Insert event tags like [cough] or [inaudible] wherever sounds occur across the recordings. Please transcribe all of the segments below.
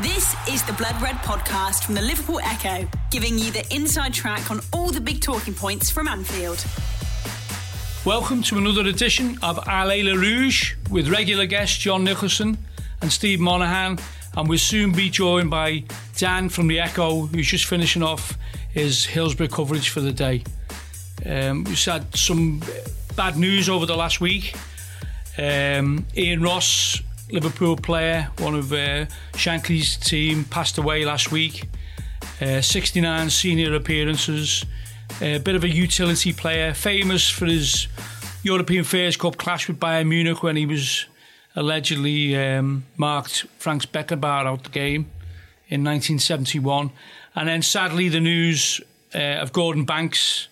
This is the Blood Red podcast from the Liverpool Echo, giving you the inside track on all the big talking points from Anfield. Welcome to another edition of Alela Rouge with regular guest John Nicholson and Steve Monaghan. And we'll soon be joined by Dan from the Echo, who's just finishing off his Hillsborough coverage for the day. Um, we've had some bad news over the last week. Um, Ian Ross, Liverpool player, one of uh, Shankly's team, passed away last week. Uh, 69 senior appearances. A bit of a utility player, famous for his European Fairs Cup clash with Bayern Munich when he was allegedly um, marked Franz Beckenbauer out the game in 1971. And then sadly, the news uh, of Gordon Banks.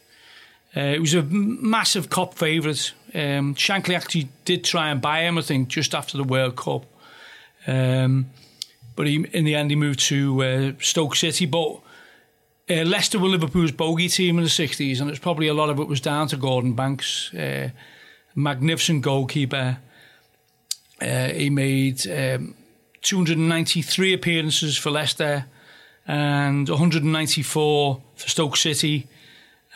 Uh, it was a massive Kop favourite. Um, Shankly actually did try and buy him, I think, just after the World Cup. Um, but he, in the end, he moved to uh, Stoke City. But uh, Leicester were Liverpool's bogey team in the 60s, and it's probably a lot of it was down to Gordon Banks. Uh, magnificent goalkeeper. Uh, he made um, 293 appearances for Leicester and 194 for Stoke City.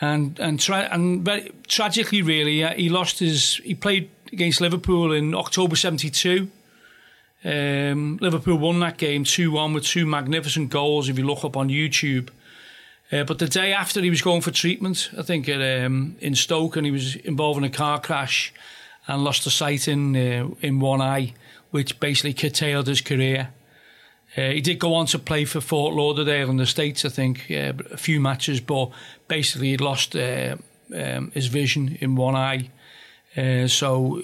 And and, tra- and very tragically, really, uh, he lost his. He played against Liverpool in October '72. Um, Liverpool won that game 2 1 with two magnificent goals, if you look up on YouTube. Uh, but the day after, he was going for treatment, I think, at, um, in Stoke, and he was involved in a car crash and lost the sight in, uh, in one eye, which basically curtailed his career. Uh, he did go on to play for Fort Lauderdale in the States, I think, uh, a few matches, but basically he'd lost uh, um, his vision in one eye. Uh, so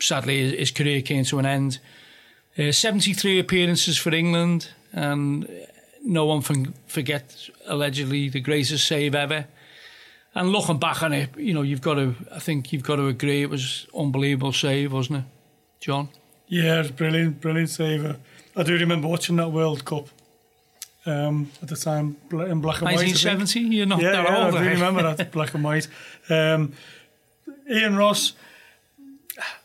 sadly, his career came to an end. Uh, 73 appearances for England, and no one can forget allegedly the greatest save ever. And looking back on it, you know, you've got to, I think you've got to agree it was unbelievable save, wasn't it, John? Yeah, it's brilliant, brilliant save. I do remember watching that World Cup um, at the time in black and 1970? white. You're not yeah, that yeah, old. I do remember that [laughs] black and white. Um, Ian Ross.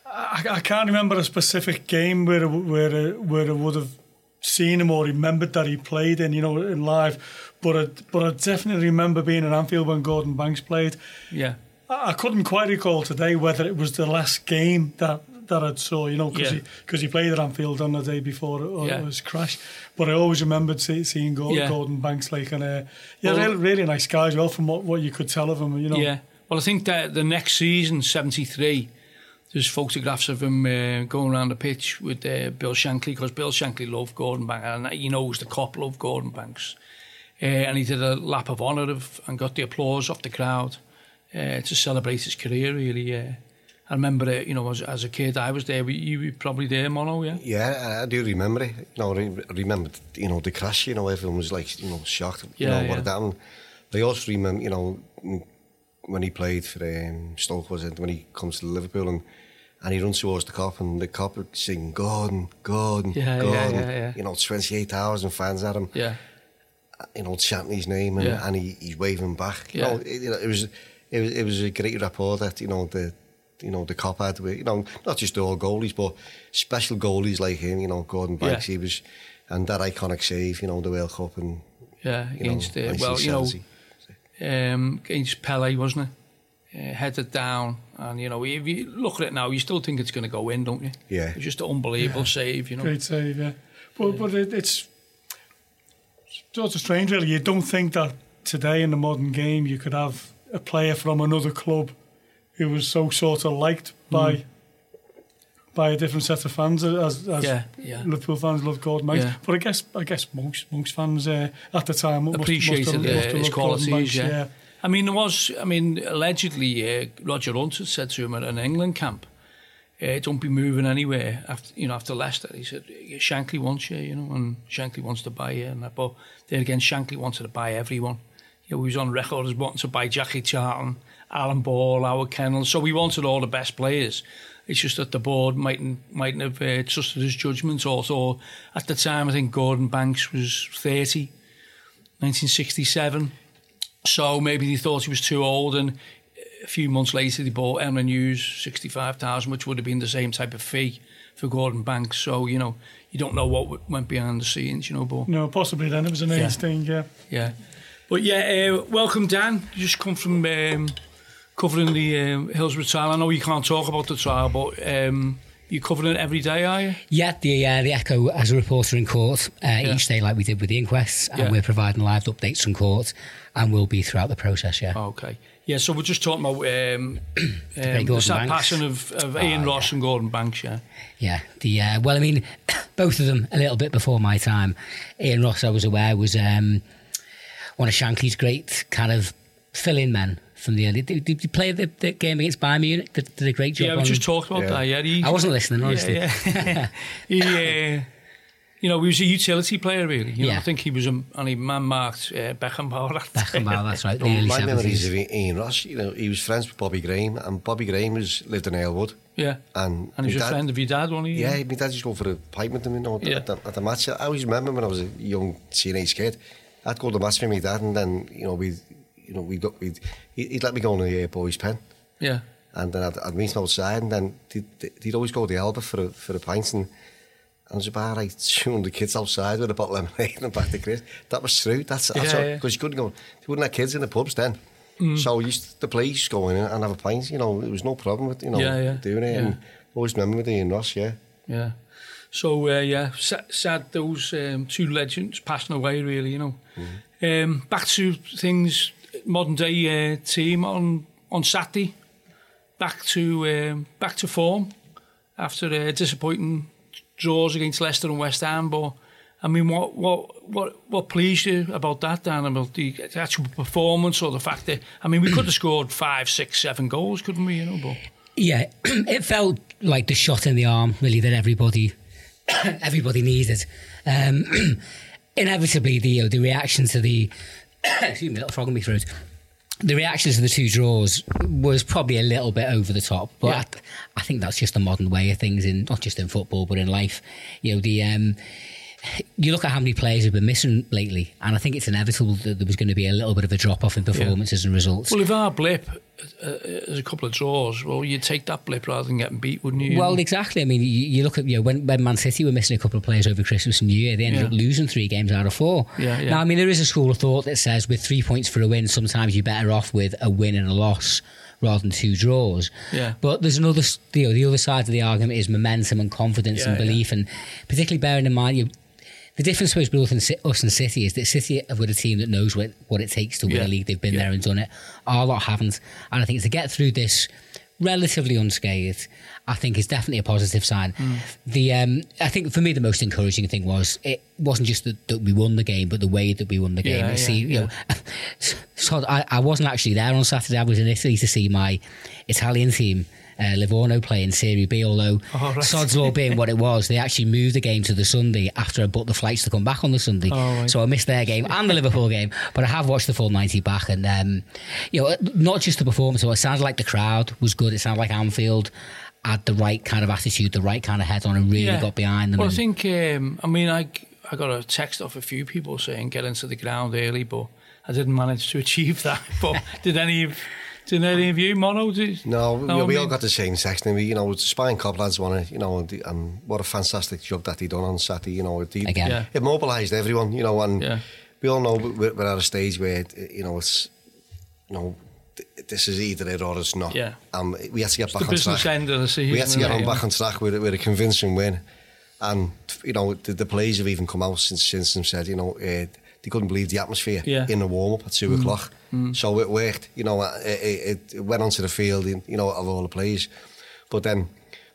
I, I can't remember a specific game where where where I would have seen him or remembered that he played in, you know, in live. But I, but I definitely remember being in Anfield when Gordon Banks played. Yeah. I, I couldn't quite recall today whether it was the last game that that I saw, you know, because Yeah. he, 'cause he played at Anfield on the day before it, Yeah. it was crashed. But I always remembered see, seeing Gordon, Yeah. Gordon Banks like, and uh, yeah, Well- really, really nice guy as well from what, what you could tell of him, you know. Yeah. Well, I think that the next season, 73, there's photographs of him uh, going around the pitch with uh, Bill Shankly because Bill Shankly loved Gordon Banks and he knows the Kop loved Gordon Banks. Uh, and he did a lap of honour of, and got the applause off the crowd uh, to celebrate his career, really. Uh, I remember it, you know, as, as a kid, I was there. Were You were probably there, Mono, yeah? Yeah, I do remember it. You know, re- remember, you know, the crash, you know, everyone was like, you know, shocked, you Yeah, know, yeah. what had happened. I also remember, you know, when he played for um, Stoke, was it, when he comes to Liverpool and and he runs towards the Kop and the Kop would sing, Gordon, Gordon, Yeah, yeah, Gordon. yeah, yeah. You know, 28,000 fans at him, Yeah. you know, chanting his name and, Yeah. and he, he's waving back. You know, it, you know, it was it was it was a great rapport that, you know, the you know, the Kop had with, you know, not just all goalies, but special goalies like him, you know, Gordon Banks, Yeah. he was, and that iconic save, you know, the World Cup and, Yeah, you know, against, uh, well, you know, um, against Pele, wasn't it? Uh, headed down, and you know, if you look at it now, you still think it's going to go in, don't you? Yeah. It's just an unbelievable save, you know. Great save, yeah. But, but it, it's sort of strange, really. You don't think that today in the modern game you could have a player from another club who was so sort of liked by by a different set of fans as, as. Yeah, yeah. Liverpool fans love Gordon Banks. Yeah. But I guess I guess most most fans uh, at the time Appreciated must have, uh, must have his loved qualities, Banks, yeah. I mean, there was, I mean, allegedly, uh, Roger Hunt had said to him at an England camp, uh, don't be moving anywhere after, you know, after Leicester. He said, Shankly wants you, you know, and Shankly wants to buy you. And that, but then again, Shankly wanted to buy everyone. He was on record as wanting to buy Jackie Charlton, Alan Ball, Howard Kendall. So we wanted all the best players. It's just that the board mightn't mightn't have uh, trusted his judgment. Also, at the time, I think Gordon Banks was 30, 1967. So maybe they thought he was too old, and a few months later they bought Emlyn Hughes, 65,000, which would have been the same type of fee for Gordon Banks. So you know, you don't know what went behind the scenes. You know, but No, possibly then. It was an Yeah. age thing, yeah. yeah, but yeah, uh, welcome Dan. You just come from um, covering the um, Hillsborough trial. I know you can't talk about the trial, but um, you're covering it every day, are you? Yeah, the uh, the Echo as a reporter in court uh, each day, like we did with the inquests, and Yeah. we're providing live updates from court, and we'll be throughout the process. Yeah, Okay. Yeah, so we're just talking about um, [clears throat] um, the sad passing of, of Ian Oh, Ross and Gordon Banks, yeah. yeah. The uh, well, I mean, [coughs] both of them a little bit before my time. Ian Ross, I was aware, was um, one of Shankly's great kind of fill-in men from the early. Did, did you play the, the game against Bayern Munich? Did, did a great job. Yeah, we on- just talked about Yeah. that, yeah. He, I wasn't listening, honestly. Yeah, yeah. he, uh, you know, he was a utility player, really. You know, Yeah. I think he was a, and he man-marked uh, Beckenbauer. [laughs] Beckenbauer, that's right. The early My memories 70s. of Ian Ross, you know, he was friends with Bobby Graham, and Bobby Graham was lived in Aylwood. Yeah. And, And he was my a dad- friend of your dad, wasn't he? Yeah, my dad used to go for a pipe with him, you know, Yeah. at, the, at the match. I always remember when I was a young teenage kid, I'd go to the match for dad, and then you know we'd you know we'd, we'd he'd let me go on the uh, boys' pen. Yeah. And then I'd, I'd meet him outside, and then he'd, he'd always go to the Elba for a, for a pint, and and there's about like [laughs] 200 kids outside with a bottle of lemonade and a bag of crisps. That was true. That's that's yeah, because yeah. you couldn't go. you wouldn't have kids in the pubs then. Mm. So you used to the place going in and have a pint. You know, it was no problem with you know yeah, yeah. doing it. Yeah. And always remember with Ian Ross. Yeah. Yeah. So, uh, yeah, sad, sad those um, two legends passing away, really, you know. Um, back to things, modern day uh, team on, on Saturday. Back to um, back to form after uh, disappointing draws against Leicester and West Ham. But I mean, what what what what pleased you about that, Dan? About the actual performance or the fact that I mean, we could have [clears throat] scored five, six, seven goals, couldn't we? You know, but Yeah, [clears throat] it felt like the shot in the arm, really, that everybody [coughs] everybody needed. Um, [coughs] inevitably, the you know, the reaction to the [coughs] excuse me, little frog in my throat. The reactions to the two draws was probably a little bit over the top, but Yeah. I, I think that's just a modern way of things in not just in football but in life. You know, the um, you look at how many players have been missing lately, and I think it's inevitable that there was going to be a little bit of a drop off in performances and results. Well, if our blip uh, is a couple of draws, well, you'd take that blip rather than getting beat, wouldn't you? Well, exactly. I mean, you, you look at you know when, when Man City were missing a couple of players over Christmas and New Year, they ended Yeah. up losing three games out of four. Yeah, yeah. Now, I mean, there is a school of thought that says with three points for a win, sometimes you're better off with a win and a loss rather than two draws. Yeah. But there's another, you know, the other side of the argument is momentum and confidence Yeah, and belief, and particularly bearing in mind you. The difference between us and, us and City is that City have got a team that knows what, what it takes to win Yeah. a league. They've been Yeah. there and done it. Our lot haven't. And I think to get through this relatively unscathed, I think is definitely a positive sign. Mm. The um, I think for me the most encouraging thing was it wasn't just that, that we won the game, but the way that we won the game. Yeah, see, yeah, you know, [laughs] so I, I wasn't actually there on Saturday. I was in Italy to see my Italian team. Uh, Livorno play in Serie B, although Oh, right. Sod's Law being what it was, they actually moved the game to the Sunday after I booked the flights to come back on the Sunday. Oh, right. So I missed their game and the Liverpool game, but I have watched the full 90 back. And, um, you know, not just the performance, it sounded like the crowd was good. It sounded like Anfield had the right kind of attitude, the right kind of head on, and really got behind them. Well, I think, um, I mean, I, I got a text off a few people saying get into the ground early, but I didn't manage to [laughs] achieve that. But did any of, did any of you, Mono? Did, No, we, No, I we all got the same section. We, you know, the Spion Kop lads won it, you know, and, the, and what a fantastic job that he done on Saturday. You know, it, he, Again. Yeah. it mobilised everyone. You know, and Yeah. we all know we're, we're at a stage where you know it's, you know, this is either it or it's not. Yeah. Um, we had to get the back on business track. end of the season. we had to get isn't on it? back on track with, with a convincing win. And you know, the, the players have even come out since since and said, you know, uh, they couldn't believe the atmosphere Yeah. in the warm up at two mm. o'clock. Mm. So it worked. You know, it, it, it went onto the field. You know, of all the players. But then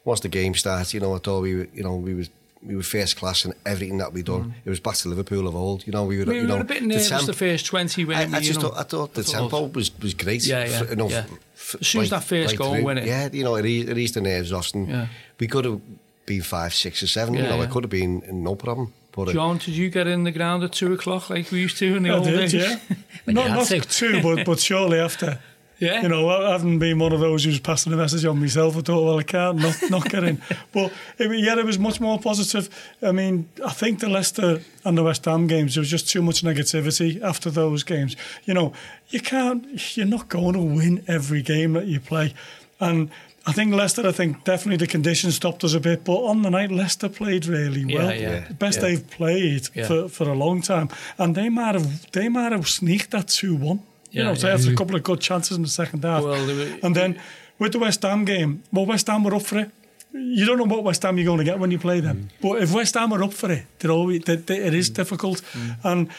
once the game started, you know, I thought we were, you know, we was. We were first class in everything that we done. Mm. It was back to Liverpool of old. You know, we were. We you were know, a bit the nervous temp- the first 20 when I, I just know, thought, I thought the I thought- tempo was, was great. Yeah, yeah, for- you know, yeah. f- As soon as that first goal through. went in. Yeah, you know, it, eased- it eased the nerves off. And Yeah. We could have been five, six, or seven. Yeah, you know, yeah. it could have been no problem. But John, did you get in the ground at two o'clock like we used to in the I old did, days? yeah. [laughs] Not not to. two, but, but surely after. [laughs] Yeah. You know, I haven't been one of those who's passing a message on myself. I thought, well, I can't not, [laughs] not get in. But it, wa- yeah, it was much more positive. I mean, I think the Leicester and the West Ham games, there was just too much negativity after those games. You know, you can't, you're not going to win every game that you play. And I think Leicester, I think definitely the conditions stopped us a bit, but on the night, Leicester played really well. yeah, The best yeah. they've played Yeah. for, for a long time. And they might have they might have sneaked that 2 1. You Yeah, know, so yeah. they had a couple of good chances in the second half. Well, were- and then with the West Ham game, well, West Ham were up for it. You don't know what West Ham you're going to get when you play them. Mm. But if West Ham are up for it, they're always, they, they, it is mm. difficult. Mm. And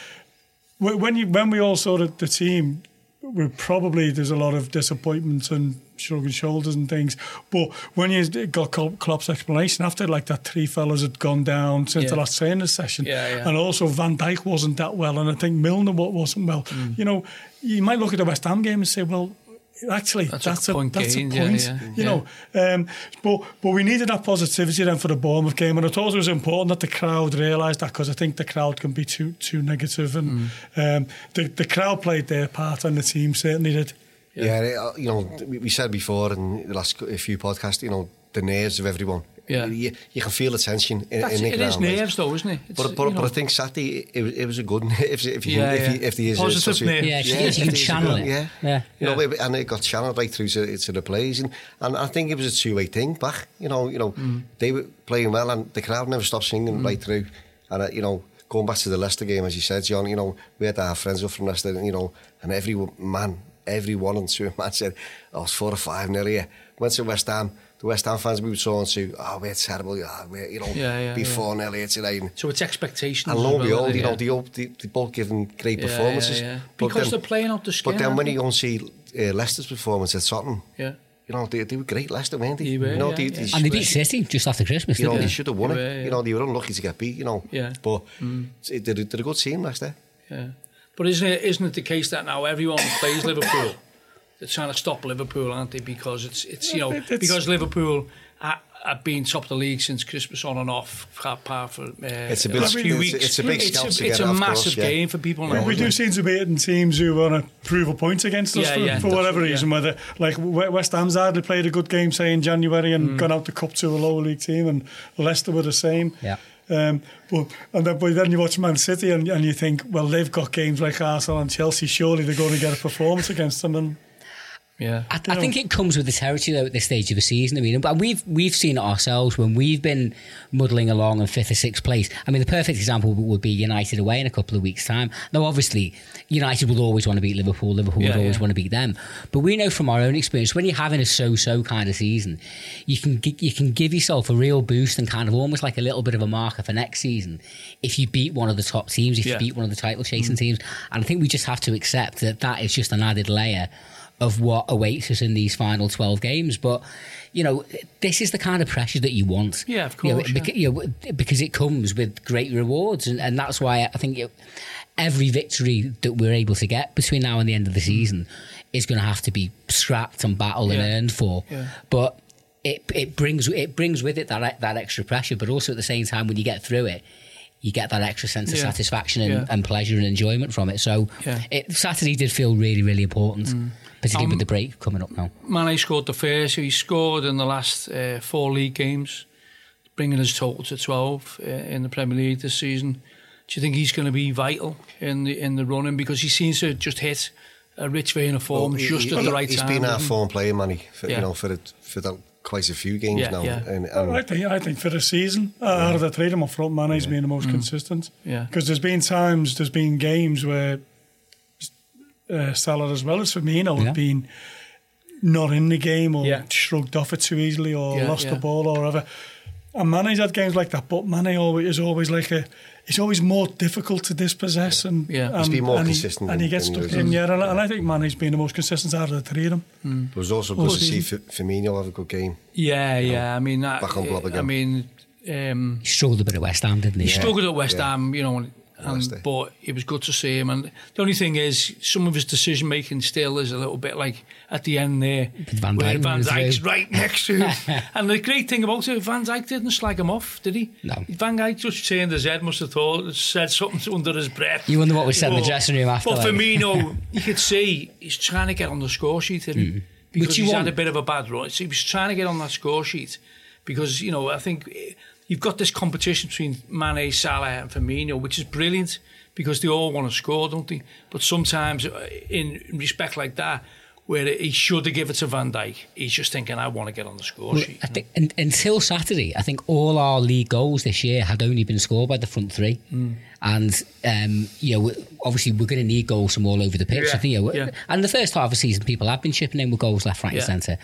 when you when we all saw the, the team, we probably there's a lot of disappointment and shrugging shoulders and things. But when you got Klopp- Klopp's explanation after, like that three fellas had gone down since the last training session, Yeah, yeah. and also Van Dijk wasn't that well, and I think Milner wasn't well. Mm. You know, you might look at the West Ham game and say, well. Actually, That's that's, a a, point that's gained, a yeah, point. yeah, you yeah. know, um, but but we needed that positivity then for the Bournemouth game, and I thought it was important that the crowd realised that because I think the crowd can be too too negative, and Mm. um, the the crowd played their part, and the team certainly did. Yeah, uh, you know, we we said before in the last a few podcasts, you know, the nerves of everyone. Yeah. You, you can feel the tension in, That's, in the it is ground. right? nerves, though, isn't it? It's, But, but, you but I think Saturday it, was- it was a good [laughs] if if you Yeah, if, yeah. You, if there is Positive a, such nerve. Yeah, if yeah, if you can channel good- it. Yeah, Yeah. You know, it- and it got channeled right through to, to the players, and, and I think it was a two way thing back. You know, you know, Mm. they were playing well, and the crowd never stopped singing right through. And uh, you know, going back to the Leicester game, as you said, John, you know, we had our friends up from Leicester, and, you know, and every man, every one and two [laughs] man said, oh, it's four or five nearly here. Went to West Ham, the West Ham fans we were talking to, oh, we're terrible, yeah, we're, you know, yeah, yeah, be yeah. four near here tonight. So it's expectations. And lo and behold, yeah. you know, they, all, they, they both given great yeah, performances. Yeah, yeah. Because then, they're playing out the skin. But then when you go and see uh, Leicester's performance at Tottenham, yeah. you know, they, they were great Leicester, weren't they? they were, you know, yeah, they, they yeah. And they beat City just after Christmas, You know, they, they should have won they it. Were, yeah. You know, they were unlucky to get beat, you know. Yeah. But mm. they're, they're a good team Leicester. Yeah. But isn't it isn't it the case that now everyone [laughs] plays Liverpool? They're trying to stop Liverpool, aren't they? Because it's it's you know it's- because Liverpool ha- have been top of the league since Christmas on and off, apart for uh, It's a big- last few weeks. it's a big it's scalp a, it's a massive course, yeah. game for people We, now. we do it? seem to be hitting teams who want to prove a point against us Yeah, for, yeah, for that's- whatever yeah. reason. Whether like West Ham's hardly played a good game, say in January, and Mm. gone out the cup to a lower league team, and Leicester were the same. Yeah. Um, but and then, but then you watch Man City and, and you think, well, they've got games like Arsenal and Chelsea. Surely they're going to get a performance against them. And Yeah. I, I think it comes with the territory though at this stage of the season. I mean, but we've we've seen it ourselves when we've been muddling along in fifth or sixth place. I mean, the perfect example would be United away in a couple of weeks' time. Now, obviously, United will always want to beat Liverpool. Liverpool Yeah, would always yeah. want to beat them. But we know from our own experience when you're having a so-so kind of season, you can you can give yourself a real boost and kind of almost like a little bit of a marker for next season if you beat one of the top teams, if Yeah. you beat one of the title chasing mm-hmm. teams. And I think we just have to accept that that is just an added layer of what awaits us in these final 12 games. But, you know, this is the kind of pressure that you want. Yeah, of You know, course, yeah. you know, because it comes with great rewards. And, and that's why I think every victory that we're able to get between now and the end of the mm. season is going to have to be scrapped and battled and earned for. Yeah. But it, it brings it brings with it that that extra pressure, but also at the same time when you get through it, you get that extra sense of Yeah. satisfaction and, Yeah. and pleasure and enjoyment from it. So Yeah. it, Saturday did feel really, really important, mm. Particularly Um, with the break coming up now. Mane scored the first. He scored in the last uh, four league games, bringing his total to 12 uh, in the Premier League this season. Do you think he's going to be vital in the in the running because he seems to just hit a rich vein of form Well, he- just he- at the right He's time? been our hasn't he? form player, man, he, for, Yeah. you know, for it, for that, quite a few games Yeah, now. yeah. And, Well, I think I think for the season, uh, out of the three of up front, Mane's been the most consistent. Yeah. Because there's been times, there's been games where uh, Salah as well as Firmino Yeah. have been not in the game or Yeah. shrugged off it too easily or Yeah, lost yeah. the ball or whatever. And Mane's had games like that, but Mane always is always like a. It's always more difficult to dispossess, and Yeah. and, He's been more and consistent and he than- gets stuck in. others. Yeah, and, I- and I think Mane's been the most consistent out of the three of them. it was also good to see F- Firmino have a good game. Yeah, yeah. I mean, that, Back on blob again. I mean, um, He struggled a bit at West Ham, didn't he? he struggled at West yeah. Ham, you know, Um, and, and, but it was good to see him. And the only thing is, some of his decision making still is a little bit like at the end there, Van where Dijk Van Dijk's right next to him. [laughs] and the great thing about it, Van Dijk didn't slag him off, did he? No. Van Dijk just turned his head, must have thought, said something [laughs] under his breath. You wonder what was said in the dressing room after, But like- Firmino, [laughs] you could see he's trying to get on the score sheet, isn't he? Mm. Because Which you he's had a bit of a bad run. So he was trying to get on that score sheet because, you know, I think you've got this competition between Mane, Salah and Firmino, which is brilliant because they all want to score, don't they? But sometimes uh, in respect like that, where he should have given it to Van Dijk. He's just thinking, I want to get on the score sheet. I think un until Saturday, I think all our league goals this year had only been scored by the front three, Hmm. and um, you know, obviously we're going to need goals from all over the pitch. Yeah, I think, you know, yeah. and the first half of the season, people have been chipping in with goals left, right, Yeah. and centre.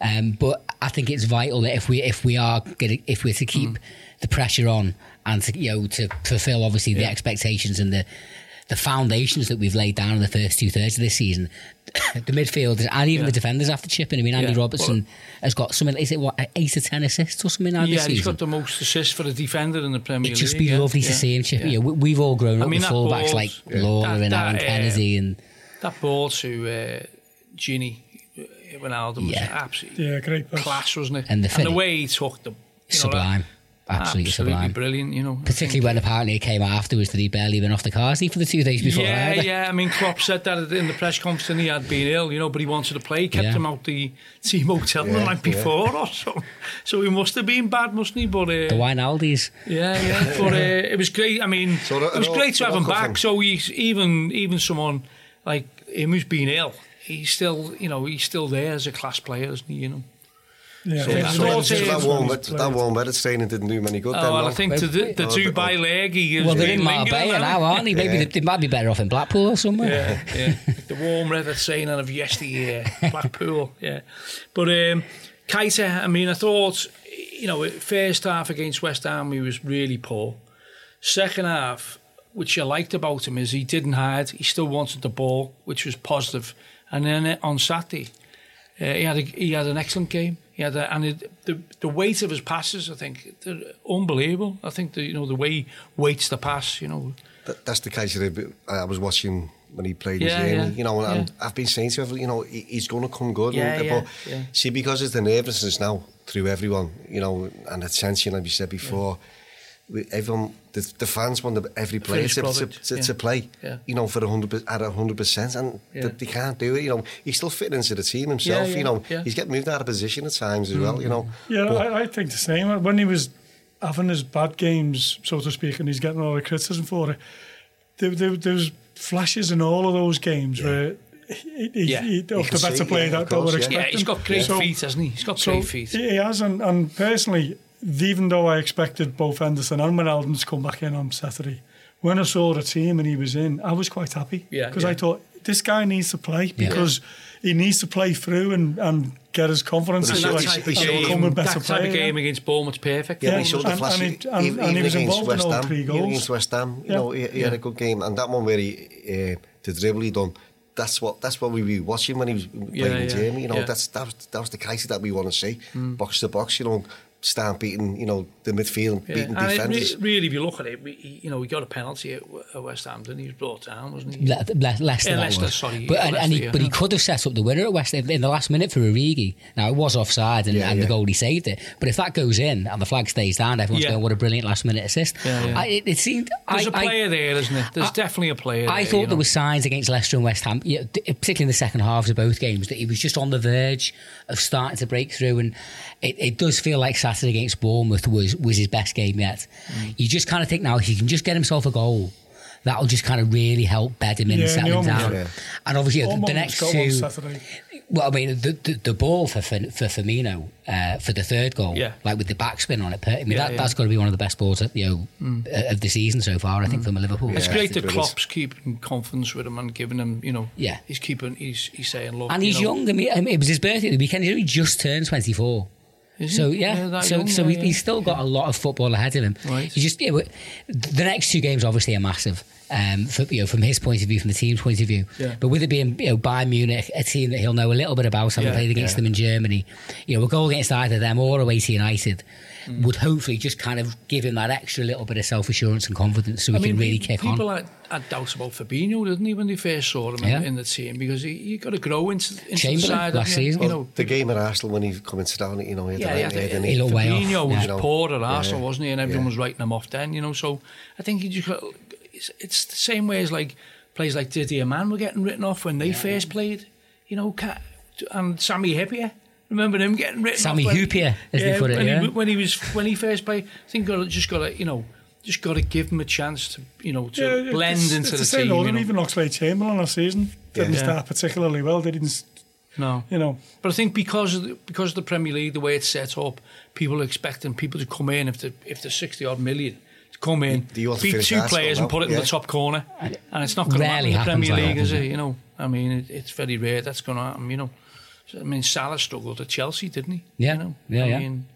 Um, but I think it's vital that if we if we are getting, if we're to keep Hmm. the pressure on and to you know to fulfil obviously the expectations and the the foundations that we've laid down in the first two thirds of this season, [coughs] the midfielders and even Yeah. the defenders have to chip in. I mean, Andy Yeah. Robertson has got something. Is it what eight or ten assists or something now Yeah, this he's season? got the most assists for a defender in the Premier It'd League. just be yeah, lovely yeah, to see him chip. yeah. You we- we've all grown I up mean, with that fullbacks ball's- like yeah. Lawler That- and that, Alan uh, Kennedy, and That ball to uh, Gini uh, Wijnaldum was Yeah. absolutely Yeah, great pass. class, wasn't it? And the the way he took the you know, sublime, that- absolutely, sublime. brilliant. You know, Particularly when apparently it came afterwards that he'd barely been off the car seat for the two days before. Yeah, either. yeah. I mean, Klopp said that in the press conference and he had been ill, you know, but he wanted to play. He kept Yeah. him out the team hotel the Yeah, night yeah. before or so. So he must have been bad, mustn't he? But uh, The Wijnaldis. yeah, yeah. But uh, it was great. I mean, So that- it was all- great to have him back. from- So he's even even someone like him who's been ill. He's still, you know, he's still there as a class player, isn't he? You know. Yeah, So I think that's it's one all of the it is. best that warm, ones that played. warm weather training didn't do him any good. Oh, then, well, no? I think the, the, the Oh, two by leg, he is Well, they're been in Marbella now, aren't they? Maybe Yeah. they, they might be better off in Blackpool or somewhere. Yeah, yeah. the warm weather training of yesteryear, Blackpool, yeah. But um, Keita, I mean, I thought, you know, first half against West Ham, he was really poor. Second half, which I liked about him is he didn't hide. He still wanted the ball, which was positive. And then uh, on Saturday, uh, he had a, he had an excellent game. He had a, and it, the the weight of his passes, I think, they're unbelievable. I think the you know the way he weights the pass, you know, That, that's the case that I, I was watching when he played Yeah, his game. yeah, You know, and yeah. I've been saying to him, you know, he, he's going to come good. Yeah, and, yeah, but yeah. see, because it's the nervousness now through everyone, you know, and the tension, like you said before, we, everyone, the, the fans want every player to, to, to, yeah. to play, yeah. you know, for 100, at 100%, and yeah. they can't do it, you know. He's still fitting into the team himself, yeah, yeah, you know. Yeah. He's getting moved out of position at times as mm. well, you mm. know. Yeah, but, I, I think the same. When he was having his bad games, so to speak, and he's getting all the criticism for it, there, there, there was flashes in all of those games yeah. where he, he, yeah, he, the better see, player yeah, that, course, that we're yeah. expecting. Yeah, he's got great so, feet, hasn't he? He's got so great feet. He has, and, and personally, even though I expected both Henderson and Wijnaldum to come back in on Saturday, when I saw the team and he was in, I was quite happy. Yeah, Because yeah. I thought, this guy needs to play Yeah. because he needs to play through and, and get his confidence But and, he that showed- like, type of game, become a better that type player. of game against Bournemouth's perfect. Yeah, Yeah, he showed the and- flash. and he- and- even, and he was against involved in all Ham, three even goals. against West Ham, you Yeah. know, he, he had a good game, and that one where he uh, the dribble he done. That's what that's what we were watching when he was playing Yeah, in Germany. You know, yeah. that's that was, that was the case that we want to see, box to box. You know, start beating you know the midfield, Yeah. beating And defenders. re- really, if you look at it, we, you know, we got a penalty at, at West Ham, didn't he? He was brought down, wasn't he? Le- Le- Leicester, Yeah, Leicester, was. sorry, But, yeah, and, and he, Leicester, but he could have set up the winner at West Ham in the last minute for Origi. Now, it was offside and, Yeah, and the yeah. goalie saved it. But if that goes in and the flag stays down, everyone's Yeah. going, what a brilliant last minute assist. Yeah, yeah. I, it, it seemed. There's I, a player I, there, isn't it? There's I- definitely a player I there. thought you know. there were signs against Leicester and West Ham, particularly in the second halves of both games, that he was just on the verge of starting to break through. And it, it does feel like Saturday against Bournemouth was, was his best game yet. Mm. You just kind of think now, if he can just get himself a goal, that'll just kind of really help bed him in Yeah, and settle him down. almost- And obviously, yeah, the, the next two. Well, I mean, the, the, the ball for for, for Firmino uh, for the third goal, Yeah. like with the backspin on it. per- I mean, Yeah, that, yeah. Mm. that's got to be one of the best balls, you know, uh, of the season so far. I think from a Liverpool. It's Yeah, great that. Klopp's keeping confidence with him and giving him, you know, Yeah. he's keeping, he's he's saying, look, And you he's know, young. I mean, it was his birthday the weekend. He just turned twenty four. He? So yeah, so young, so yeah, he, he's still got a lot of football ahead of him. Right. You just the next two games obviously are massive. Um, for, you know, from his point of view, from the team's point of view. Yeah. But with it being you know Bayern Munich, a team that he'll know a little bit about, having played against them in Germany, you know, a goal against either them or away to United Mm. would hopefully just kind of give him that extra little bit of self assurance and confidence, so he I mean, can really pe- kick people on. had, had doubts about Fabinho, didn't he, when they first saw him Yeah. in, in the team? Because he, you got to grow into, into the side. last haven't you? season. You Well, know, the game at Arsenal when he come into town, you know, he had yeah, the yeah, right head, the, and he he, looked way off, Fabinho was yeah. poor at Yeah. Arsenal, wasn't he? And everyone Yeah. was writing him off then, you know. So I think he just got, it's, it's the same way as like players like Didi Hamann were getting written off when they first played, you know, and Sami Hyypiä. Remember him getting written Sammy off? Hoopier, as they put it, when, yeah. he, when he was when he first played, I think got just got to you know just got to give him a chance to you know to Yeah, blend it's, into it's the, the same team. order. You know. Even Oxlade Chamberlain last season didn't Yeah. start particularly well. They didn't s- No. You know, But I think because of the, because of the Premier League, the way it's set up, people are expecting people to come in if they if they're sixty odd million to come in, Do you beat two players and put it in the top corner, and it's not going to happen in the Premier like League, that, is does it? it? You know, I mean, it, it's very rare that's going to happen. You know, So, I mean, Salah struggled at Chelsea, didn't he? Yeah, you know? yeah, I yeah. mean,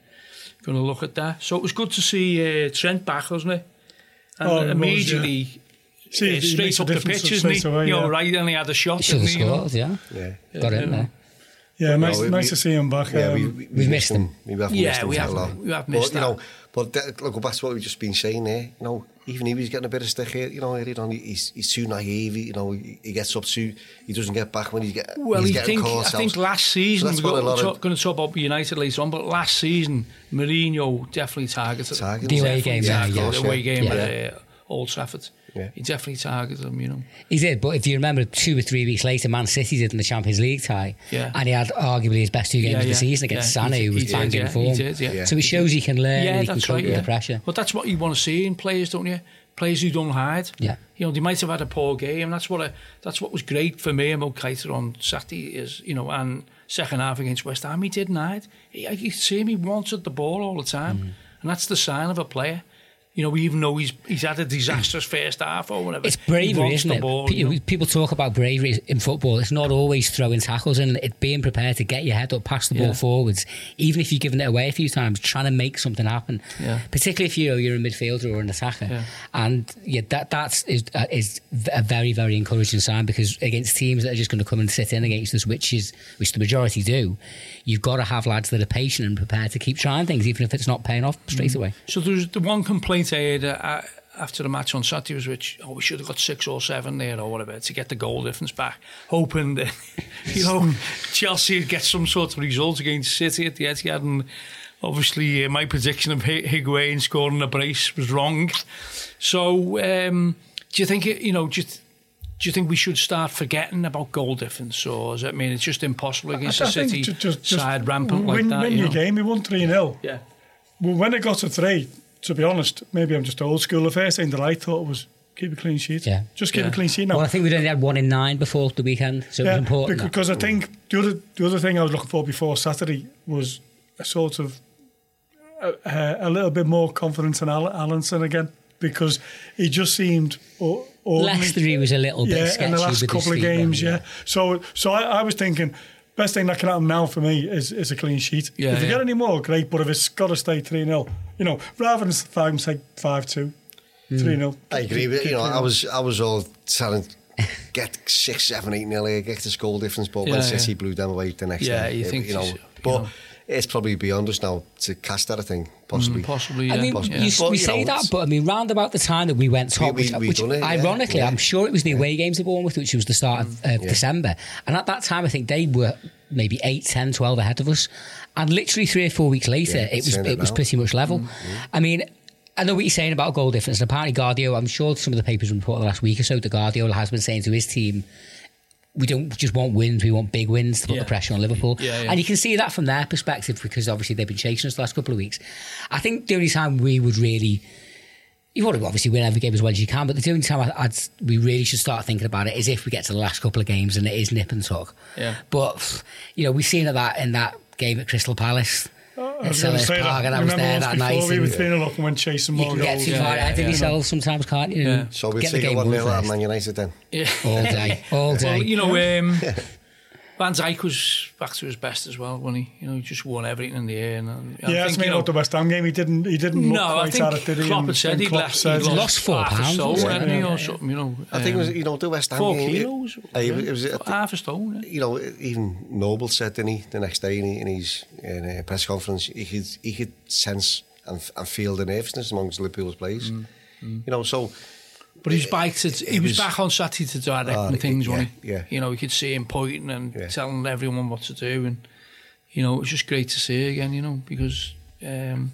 going to look at that. So it was good to see uh, Trent back, wasn't it? And oh, it immediately was, yeah. See, uh, straight up the pitch, isn't he? Away, you know, yeah. right, and he had a shot. He should have scored, you know? yeah. yeah. Got yeah. in there. Yeah, nice, no, we, nice to see him back. Yeah, um, we, we, we've missed him. We have yeah, missed him we have, we have missed but, that. You know, but that, look, that's what we've just been saying there. You know, even he was getting a bit of stick here. You know, you know he's, he's too naive. You know, he, he gets up too. He doesn't get back when he get. Well, he's you getting think, caught I think last season, that's we're what a lot of- going to talk about United later on, but last season, Mourinho definitely targeted Targeted. The away Definitely game, yeah, targeted yeah. The away game Yeah. at uh, Old Trafford. Yeah. He definitely targeted them, you know. He did, but if you remember, two or three weeks later, Man City did in the Champions League tie, Yeah. and he had arguably his best two games Yeah, of the yeah, season against yeah. Sané, He who was he did, yeah, form. he did, yeah. Yeah. So it shows he can learn Yeah, and he can that's cope right. with Yeah. the pressure. But that's what you want to see in players, don't you? Players who don't hide. Yeah. You know, they might have had a poor game. That's what I, that's what was great for me and about Keita on Saturday is, you know, and second half against West Ham, he didn't hide. He, you could see him, he wanted the ball all the time. Mm. And that's the sign of a player. You know, we even though he's he's had a disastrous first half or whatever. It's bravery, isn't it? Ball, Pe- you know. People talk about bravery in football. It's not always throwing tackles and it's being prepared to get your head up, pass the ball forwards, even if you've given it away a few times, trying to make something happen. Yeah. Particularly if you're, you're a midfielder or an attacker. Yeah. And yeah, that that's is, uh, is a very very encouraging sign because against teams that are just going to come and sit in against us, which is which the majority do, you've got to have lads that are patient and prepared to keep trying things, even if it's not paying off straight Mm. away. So there's the one complaint I had uh, after the match on Saturday was which oh we should have got six or seven there or whatever to get the goal difference back, hoping that [laughs] you know Chelsea would get some sort of result against City at the Etihad and. Obviously, uh, my prediction of Hi- Higuain scoring a brace was wrong. So, um, do you think it? You know, do you, th- do you think we should start forgetting about goal difference, or does that mean it's just impossible against a City ju- just, just side rampant win, like that? Win you your know? game. We won 3 0. Yeah. Well, when it got to three, to be honest, maybe I'm just old school. The first thing that I thought was keep a clean sheet. Yeah. Just keep Yeah. a clean sheet now. Well, I think we'd only had one in nine before the weekend, so it was important. that. Because I think the other the other thing I was looking for before Saturday was a sort of a, a, little bit more confidence in Al- Alisson again because he just seemed o- ordinary. Leicester he was a little bit yeah, sketchy in the last couple of games, wasn't yeah. So so I, I was thinking. best thing that can happen now for me is, is a clean sheet. Yeah, if you yeah. get any more, great, but if it's got to stay 3 0, you know, rather than five, say 5 2, 3 0. I agree with you. know, I was, I was all telling. get six, seven, eight nil here, get the goal difference, but yeah, when City yeah. blew them away the next yeah, day, you it, think you know. But you know. It's probably beyond us now to cast that. I think possibly. Possibly, yeah. I mean, possibly. you, But, we say know, that, but I mean, round about the time that we went top, We- we- which, which it, ironically, yeah. I'm sure it was the away games of Bournemouth, which was the start of uh, December. And at that time, I think they were maybe 8, 10, 12 ahead of us. And literally three or four weeks later, Yeah, it was it it was pretty much level. I mean, I know what you're saying about goal difference. And apparently, Guardiola, I'm sure some of the papers reported the last week or so that Guardiola has been saying to his team, we don't just want wins, we want big wins to put Yeah. the pressure on Liverpool. Yeah, yeah. And you can see that from their perspective because obviously they've been chasing us the last couple of weeks. I think the only time we would really you want to obviously win every game as well as you can, but the only time I- I'd, we really should start thinking about it is if we get to the last couple of games and it is nip and tuck. Yeah. But you know, we've seen that in that game at Crystal Palace. I at was going to say Park, that. and I was Remember there once that before night. we were and 3 0 up and went chasing You more can get goals. too yeah, far yeah, ahead of yeah. yourself sometimes, can't you? Yeah. So we'll get the take a game one won nil at. Man United then. Yeah. all [laughs] day, all day. Well, you know, um, Van Dijk was back to his best as well, wasn't he? You know, he just won everything in the air. And, uh, and yeah, I think, you know, the West Ham game. He didn't. He didn't look no, quite at it, did he? Klopp had said he'd left. Said he'd lost four pounds, stone, yeah, hadn't yeah, he, or yeah. something? You know, I um, think it was um, you know the West Ham four game. kilos. Uh, it, it was it, half a stone. Yeah. You know, even Noble said, didn't he, the next day in, in his in a press conference, he could he could sense and and feel the nervousness amongst Liverpool's players. Mm, mm. You know, so. But he was back to he It was was- back on Saturday to direct Oh, and things, yeah, wasn't he? yeah. You know, we could see him pointing and Yeah. telling everyone what to do, and you know, it was just great to see again. You know, because um,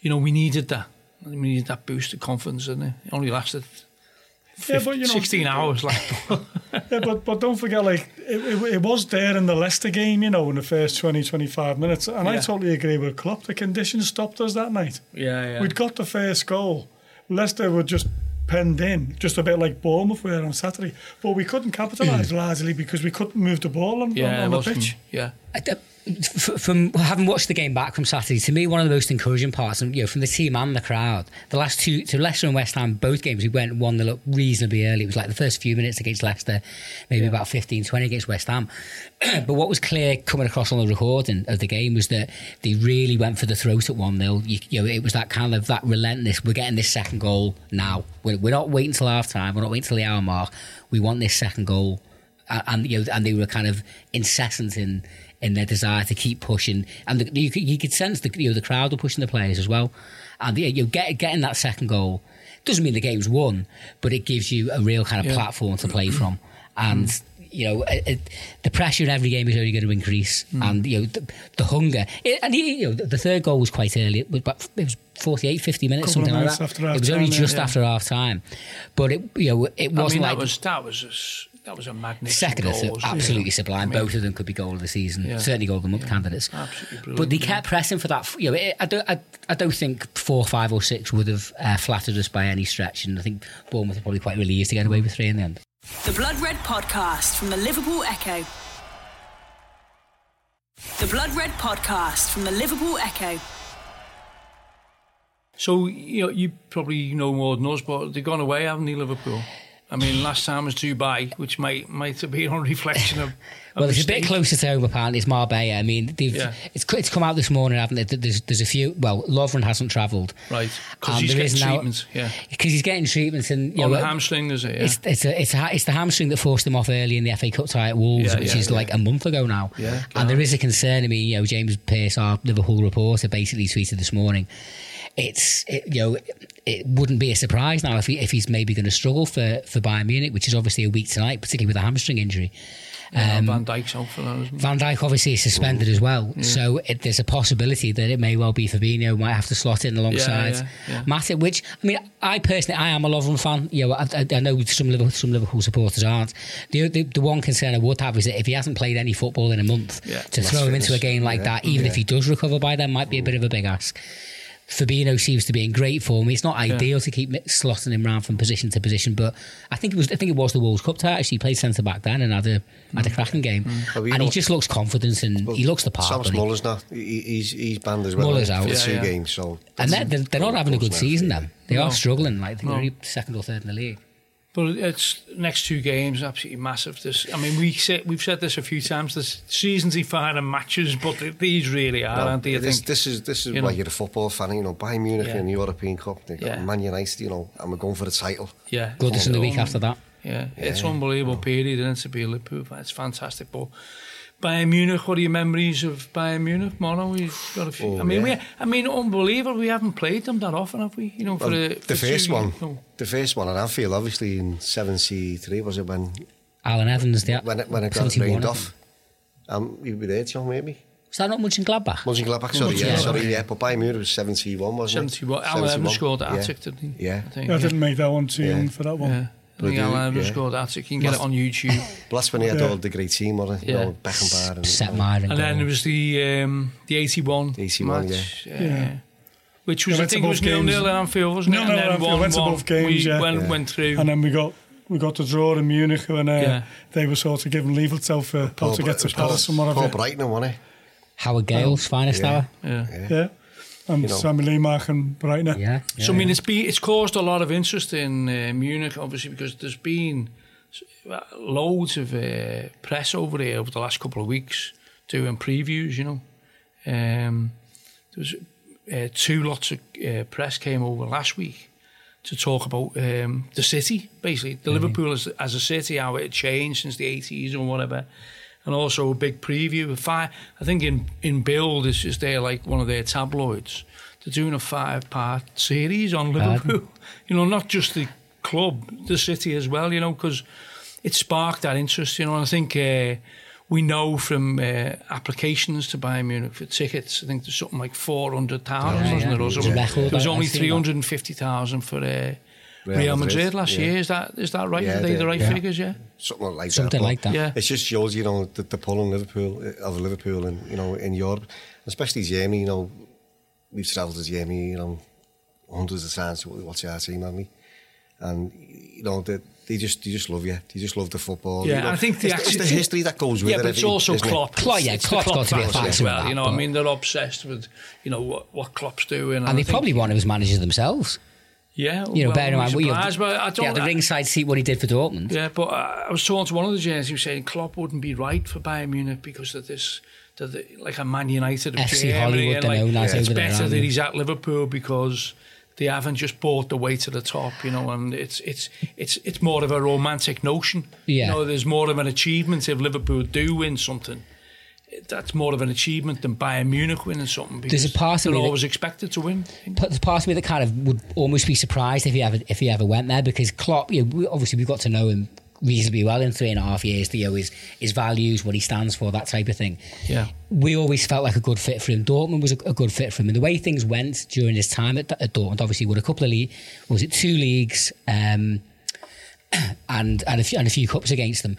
you know we needed that. We needed that boost of confidence, didn't it? It only lasted Yeah, but, you know- 16 [laughs] hours. Like, Yeah, but but don't forget, like it, it, it was there in the Leicester game, you know, in the first 20, 25 minutes, and I totally agree with Klopp. The conditions stopped us that night. yeah, yeah. We'd got the first goal. Leicester were just penned in, just a bit like Bournemouth were on Saturday. But we couldn't capitalise largely because we couldn't move the ball on, Yeah, on, on the pitch. Yeah. I don't- f- from having watched the game back from Saturday, to me, one of the most encouraging parts, and you know, from the team and the crowd, the last two, to Leicester and West Ham, both games, we went 1 0 up reasonably early. It was like the first few minutes against Leicester, maybe about 15, 20 against West Ham. [clears throat] but what was clear coming across on the recording of the game was that they really went for the throat at 1 0. You, you know, it was that kind of that relentless, we're getting this second goal now. We're, we're not waiting till half time, we're not waiting till the hour mark. We want this second goal and, and you know, and they were kind of incessant in in their desire to keep pushing, and the, you could you could sense the you know the crowd were pushing the players as well, and yeah, you know, get, getting that second goal doesn't mean the game's won, but it gives you a real kind of Yeah. platform to play from, and. Mm. You know, it, it, the pressure in every game is only going to increase, mm. and you know the, the hunger. It, and you know, the, the third goal was quite early. It was, about, it was 48, 50 minutes, Couple of something like that. after it was only time, just yeah. after half time, but it you know it I wasn't mean, like that was that was a, s- that was a magnificent second or goal, absolutely yeah. sublime. I mean, Both of them could be goal of the season. Yeah. Certainly goal of the month candidates. Absolutely brilliant, But they yeah. kept pressing for that. You know, it, I don't. I, I don't think four, five, or six would have uh, flattered us by any stretch, and I think Bournemouth are probably quite relieved to get away with three in the end. The Blood Red Podcast from the Liverpool Echo. The Blood Red Podcast from the Liverpool Echo. So you know, you probably know more than us, but they've gone away, haven't they, Liverpool? I mean, last time was Dubai, which might might have been on reflection of. of Well, it's a bit closer to home apparently. It's Marbella. I mean, they've, Yeah. it's it's come out this morning, haven't it? There's there's a few. Well, Lovren hasn't travelled, Right, because And um, he's there getting is now- treatments. Yeah, because he's getting treatments and you on know, the hamstring, is it? Yeah. It's it's a, it's a, it's the hamstring that forced him off early in the FA Cup tie at Wolves, Yeah, which is like a month ago now. Yeah, and there is a concern. I mean, you know, James Pearce, our Liverpool reporter, basically tweeted this morning. It's it, you know, it wouldn't be a surprise now if he, if he's maybe going to struggle for for Bayern Munich, which is obviously a week tonight, particularly with a hamstring injury. Yeah, Um, Van Dijk's out for that, isn't? Van Dijk obviously is suspended as well, so it, there's a possibility that it may well be Fabinho might have to slot in alongside yeah, yeah. Matip. Which I mean, I personally, I am a Lovren fan. You know, I, I, I know some Liverpool, some Liverpool supporters aren't. The, the the one concern I would have is that if he hasn't played any football in a month, Yeah. to Less throw him into a game like Yeah. that, even if he does recover by then, might be a bit of a big ask. Fabinho seems to be in great form. It's not ideal to keep slotting him around from position to position, but I think it was. I think it was the Wolves Cup tie. Actually, he played centre back then and had a had a mm. cracking game, mm. we and he just looks confident and he looks the part. Sam? Muller's not. He, he's he's banned as well Muller's for out. the Yeah, two yeah. games. So and they're, they're, not having a good season. Then they No. are struggling. Like they're No. only second or third in the league. But it's next two games absolutely massive. This, I mean, we said we've said this a few times. This season's fine and matches, but these really are, aren't they? This, think. this is this is you why know. you're a football fan. You know, Bayern Munich Yeah. in the European Cup, they got Yeah. Man United. You know, and we're going for the title. yeah, Goodison the week after that. Yeah, it's unbelievable period, and to be a Liverpool fan. It's fantastic. But Bayern Munich, what are your memories of Bayern Munich, Mono? We've got a few. Oh, I mean, yeah. we, I mean, unbelievable. We haven't played them that often, have we? You know, for well, a, for the first two, one, no. the first one at Anfield, obviously in '73 was it when Alan Evans, yeah, when it, when it got rained off. Um, you were there, John, maybe. Was that not Munchen Gladbach? Munchen Gladbach, sorry, yeah, yeah, sorry, yeah. But Bayern Munich was 71, wasn't 71. it? 71. Alan Evans scored at Attic, yeah. didn't he? Yeah. I, think, yeah, I didn't make that one too yeah. young for that one. Yeah. Bloody, yeah, I'll um, yeah. score that. So you can get Last, it on YouTube. Well, that's when he had yeah. all the great team, wasn't it? yeah. all Beckham Bar. And, Set Meyer and, and then it was the um, the 81, the 81 match. Yeah. Uh, yeah. Which was, yeah, I think it was 0-0 at Anfield, wasn't it? No, no, and then one, went to both games, we yeah. Went, yeah. went through. And then we got we got the draw in Munich when uh, yeah. they were sort of giving leave itself for Paul, Paul to get to Paris Paul, and whatever. Paul Brighton wasn't it. Howard Gale's oh. finest yeah. hour. Yeah. yeah. yeah. And You know. Sammy Lemark and Breitner. Yeah. So I mean, it's been it's caused a lot of interest in uh, Munich, obviously, because there's been loads of uh, press over there over the last couple of weeks doing previews. You know, um, there was uh, two lots of uh, press came over last week to talk about um, the city, basically the Liverpool as, as a city, how it had changed since the 80s or whatever. And also a big preview. of Five, I think in in Bild it's just there like one of their tabloids. They're doing a five part series on Liverpool. [laughs] You know, not just the club, the city as well. You know, because it sparked that interest. You know, and I think uh, we know from uh, applications to Bayern Munich for tickets. I think there's something like four hundred thousand, Yeah, wasn't yeah. there? Or was a something. There was only I've seen that. three hundred and fifty thousand for uh, Real Real Madrid, Madrid, last yeah. year. Is that is that right? Yeah, Are they they- the right yeah. figures? Yeah. Something like Something that. like that. Yeah. It just shows, you know, the, the pull in Liverpool, uh, of Liverpool and, you know, in Europe, especially Germany, you know, we've travelled to Germany, you know, hundreds of times to watch our team, haven't we? and you know they, they just they just love you. They just love the football. Yeah, you know, I think the it's, it's the history that goes with yeah, it. but it's also isn't it? Klopp. Klopp, yeah, Klopp's Klopp got to be a factor factor as well. that, You know, I mean, they're obsessed with you know what, what Klopp's doing, And I they think- probably want him as managers themselves. Yeah, You know, well, bearing in mind surprised, I don't. yeah, the ringside seat, what he did for Dortmund. Yeah, but uh, I was talking to one of the journalists who was saying Klopp wouldn't be right for Bayern Munich because of this, that the, like a Man United of FC Germany, Hollywood, like, know, that's it's over there, better that he's at Liverpool because they haven't just bought the way to the top, you know, and it's it's it's it's more of a romantic notion. Yeah. You know, there's more of an achievement if Liverpool do win something. That's more of an achievement than Bayern Munich winning something because There's a part of me that- always expected to win. But There's part of me that kind of would almost be surprised if he ever if he ever went there because Klopp, you know, obviously we've got to know him reasonably well in three and a half years. You know, his his values, what he stands for, that type of thing. Yeah. we always felt like a good fit for him. Dortmund was a, a good fit for him, and the way things went during his time at, at Dortmund, obviously, won a couple of league, was it two leagues, um, [clears throat] and and a few and a few cups against them,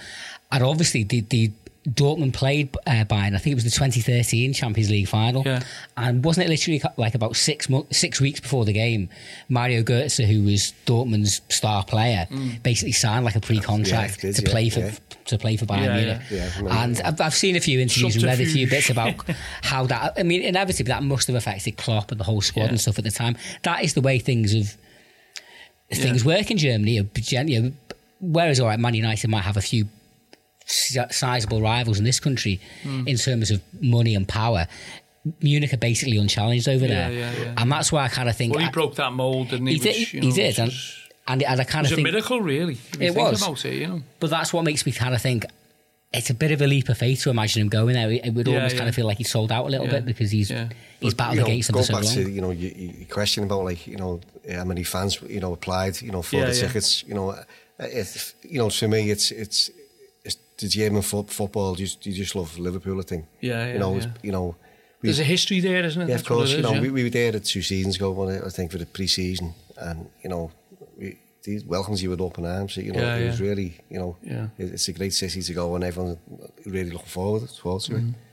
and obviously the the. Dortmund played uh, Bayern. I think it was the 2013 Champions League final, Yeah. and wasn't it literally like about six mo- six weeks before the game? Mario Götze, who was Dortmund's star player, basically signed like a pre-contract Yeah, he did, to yeah, play for yeah. to play for Bayern Yeah, Munich. yeah. Yeah, and. I've, I've seen a few interviews and read a few Subterfuge. bits about [laughs] how that. I mean, inevitably that must have affected Klopp and the whole squad Yeah. and stuff at the time. That is the way things have things work in Germany. You know, gen- you know, Whereas, all right, Man United might have a few si- sizable rivals in this country Hmm. in terms of money and power. Munich are basically unchallenged over Yeah, there, yeah, yeah. and that's why I kind of think Well, he I- broke that mold, didn't he? he did. Which, he know, did, which and, was- and, and I kind It was of a miracle, really. It was. about it, you know. But that's what makes me kind of think it's a bit of a leap of faith to imagine him going there. It would Yeah, almost yeah. kind of feel like he's sold out a little Yeah. bit because he's Yeah. he's battled you know, against them for so long. to you know your, your question about like you know how many fans you know applied you know for Yeah, the yeah. tickets you know uh, if you know to me it's it's the game and fo football, you just, you just love Liverpool, I think. Yeah, yeah, You know, yeah. you know we, there's a history there, isn't it? Yeah, of That's course. it you know, yeah. we, we were there two seasons ago, I think, for the pre-season, and you know, we, they welcomes you with open arms. You know, yeah, it was really, you know, yeah. it's a great city to go, and everyone really looking forward to mm -hmm. it. Mm-hmm.